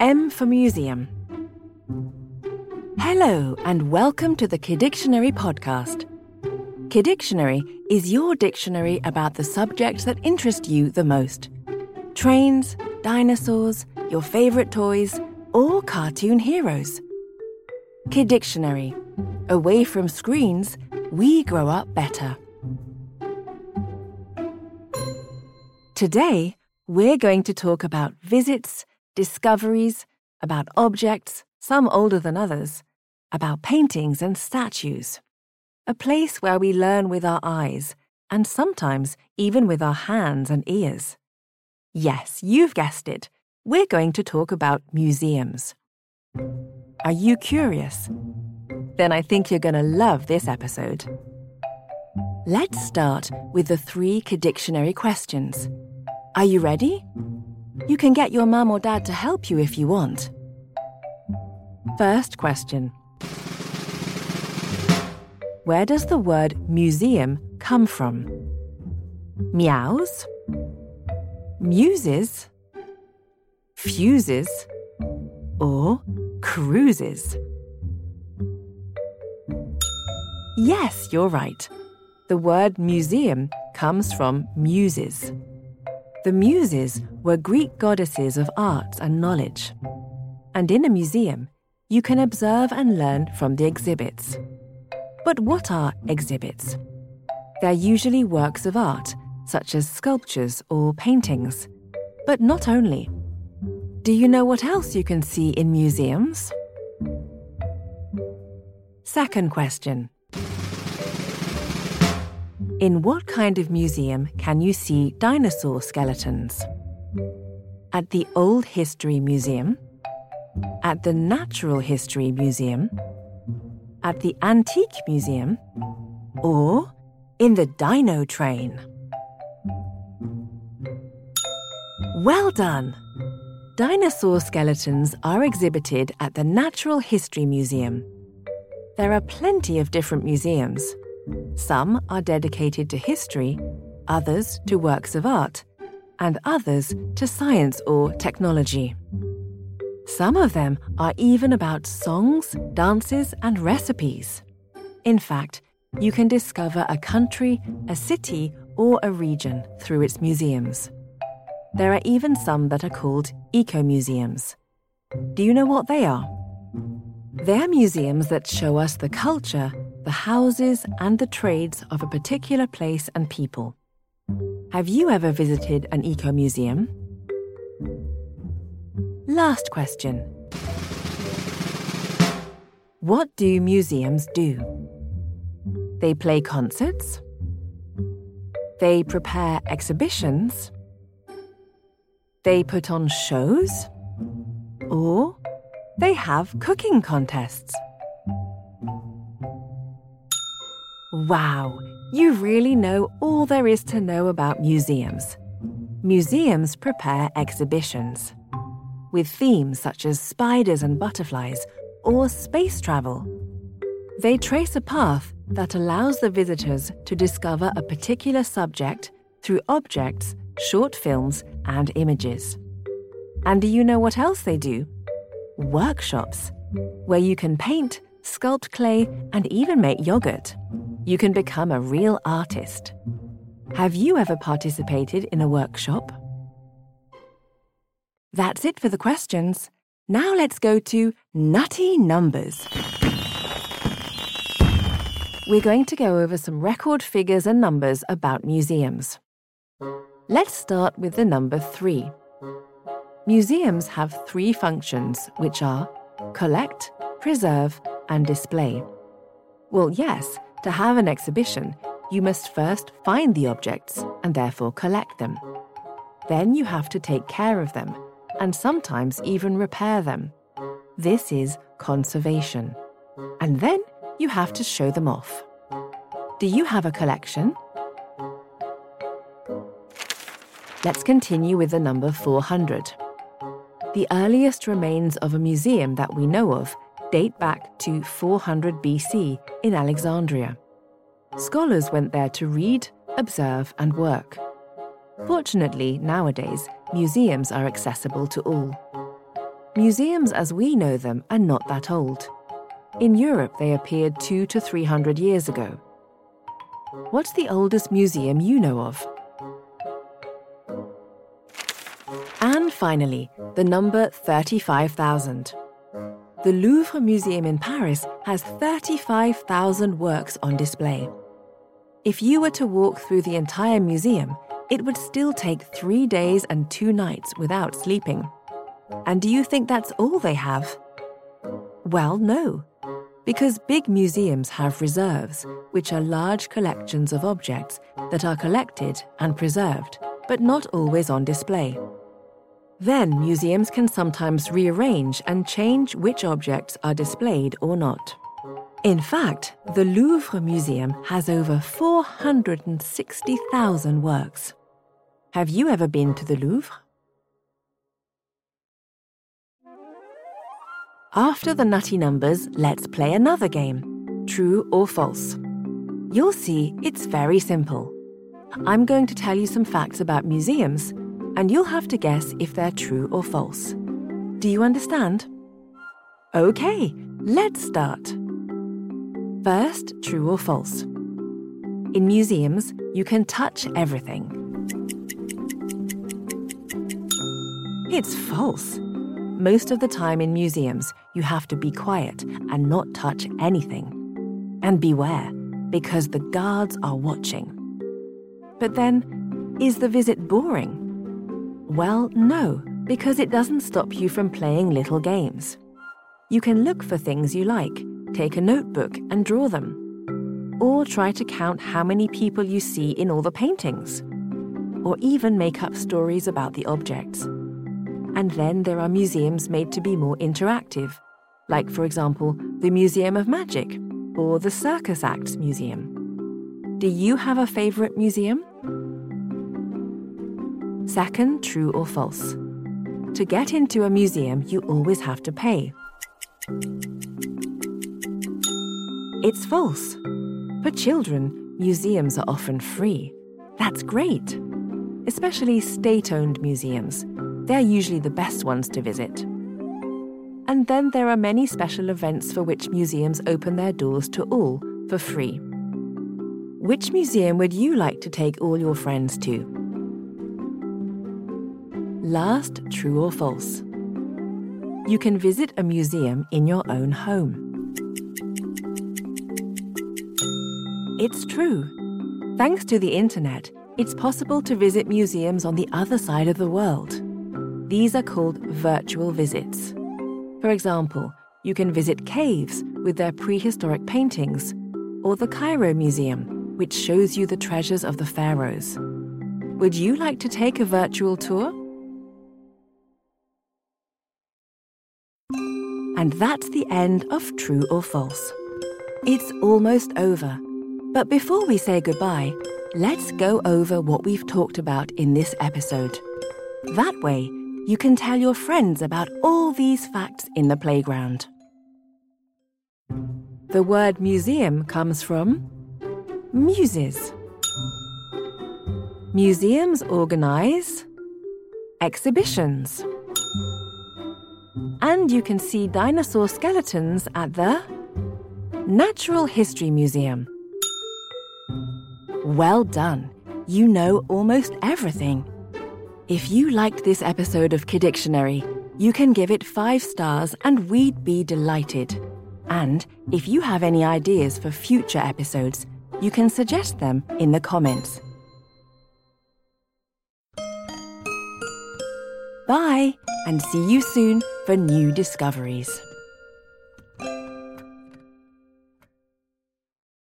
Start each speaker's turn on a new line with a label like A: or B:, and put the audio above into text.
A: M for museum. Hello, and welcome to the Kidictionary podcast. Kidictionary is your dictionary about the subjects that interest you the most trains, dinosaurs, your favourite toys, or cartoon heroes. Kidictionary. Away from screens, we grow up better. Today, we're going to talk about visits, discoveries, about objects, some older than others, about paintings and statues. A place where we learn with our eyes, and sometimes even with our hands and ears. Yes, you've guessed it. We're going to talk about museums. Are you curious? Then I think you're going to love this episode. Let's start with the three Kidictionary questions. Are you ready? You can get your mum or dad to help you if you want. First question Where does the word museum come from? Meows? Muses? Fuses? Or cruises? Yes, you're right. The word museum comes from muses. The Muses were Greek goddesses of arts and knowledge. And in a museum, you can observe and learn from the exhibits. But what are exhibits? They're usually works of art, such as sculptures or paintings. But not only. Do you know what else you can see in museums? Second question in what kind of museum can you see dinosaur skeletons? At the Old History Museum? At the Natural History Museum? At the Antique Museum? Or in the Dino Train? Well done! Dinosaur skeletons are exhibited at the Natural History Museum. There are plenty of different museums. Some are dedicated to history, others to works of art, and others to science or technology. Some of them are even about songs, dances, and recipes. In fact, you can discover a country, a city, or a region through its museums. There are even some that are called eco museums. Do you know what they are? They're museums that show us the culture, the houses, and the trades of a particular place and people. Have you ever visited an eco museum? Last question What do museums do? They play concerts? They prepare exhibitions? They put on shows? Or they have cooking contests? Wow, you really know all there is to know about museums. Museums prepare exhibitions with themes such as spiders and butterflies or space travel. They trace a path that allows the visitors to discover a particular subject through objects, short films, and images. And do you know what else they do? Workshops, where you can paint, sculpt clay, and even make yogurt you can become a real artist. Have you ever participated in a workshop? That's it for the questions. Now let's go to nutty numbers. We're going to go over some record figures and numbers about museums. Let's start with the number three. Museums have three functions, which are collect, preserve, and display. Well, yes, to have an exhibition, you must first find the objects and therefore collect them. Then you have to take care of them and sometimes even repair them. This is conservation. And then you have to show them off. Do you have a collection? Let's continue with the number 400. The earliest remains of a museum that we know of date back to 400 BC in Alexandria. Scholars went there to read, observe, and work. Fortunately, nowadays, museums are accessible to all. museums as we know them are not that old. In Europe, they appeared two to three hundred years ago. What's the oldest museum you know of? And finally, the number 35,000. The Louvre Museum in Paris has 35,000 works on display. If you were to walk through the entire museum, it would still take three days and two nights without sleeping. And do you think that's all they have? Well, no. Because big museums have reserves, which are large collections of objects that are collected and preserved, but not always on display. Then museums can sometimes rearrange and change which objects are displayed or not. In fact, the Louvre Museum has over 460,000 works. Have you ever been to the Louvre? After the nutty numbers, let's play another game true or false. You'll see it's very simple. I'm going to tell you some facts about museums and you'll have to guess if they're true or false. Do you understand? Okay, let's start. First, true or false. In museums, you can touch everything. It's false. Most of the time in museums, you have to be quiet and not touch anything. And beware, because the guards are watching. But then, is the visit boring? Well, no, because it doesn't stop you from playing little games. You can look for things you like, take a notebook and draw them. Or try to count how many people you see in all the paintings. Or even make up stories about the objects. And then there are museums made to be more interactive, like, for example, the Museum of Magic or the Circus Acts Museum. Do you have a favourite museum? Second, true or false. To get into a museum, you always have to pay. It's false. For children, museums are often free. That's great. Especially state owned museums. They're usually the best ones to visit. And then there are many special events for which museums open their doors to all for free. Which museum would you like to take all your friends to? Last, true or false? You can visit a museum in your own home. It's true. Thanks to the internet, it's possible to visit museums on the other side of the world. These are called virtual visits. For example, you can visit caves with their prehistoric paintings, or the Cairo Museum, which shows you the treasures of the pharaohs. Would you like to take a virtual tour? And that's the end of True or False. It's almost over. But before we say goodbye, let's go over what we've talked about in this episode. That way, you can tell your friends about all these facts in the playground. The word museum comes from muses. Museums organize exhibitions. And you can see dinosaur skeletons at the Natural History Museum. Well done. You know almost everything. If you liked this episode of Kidictionary, you can give it five stars and we'd be delighted. And if you have any ideas for future episodes, you can suggest them in the comments. Bye, and see you soon for new discoveries.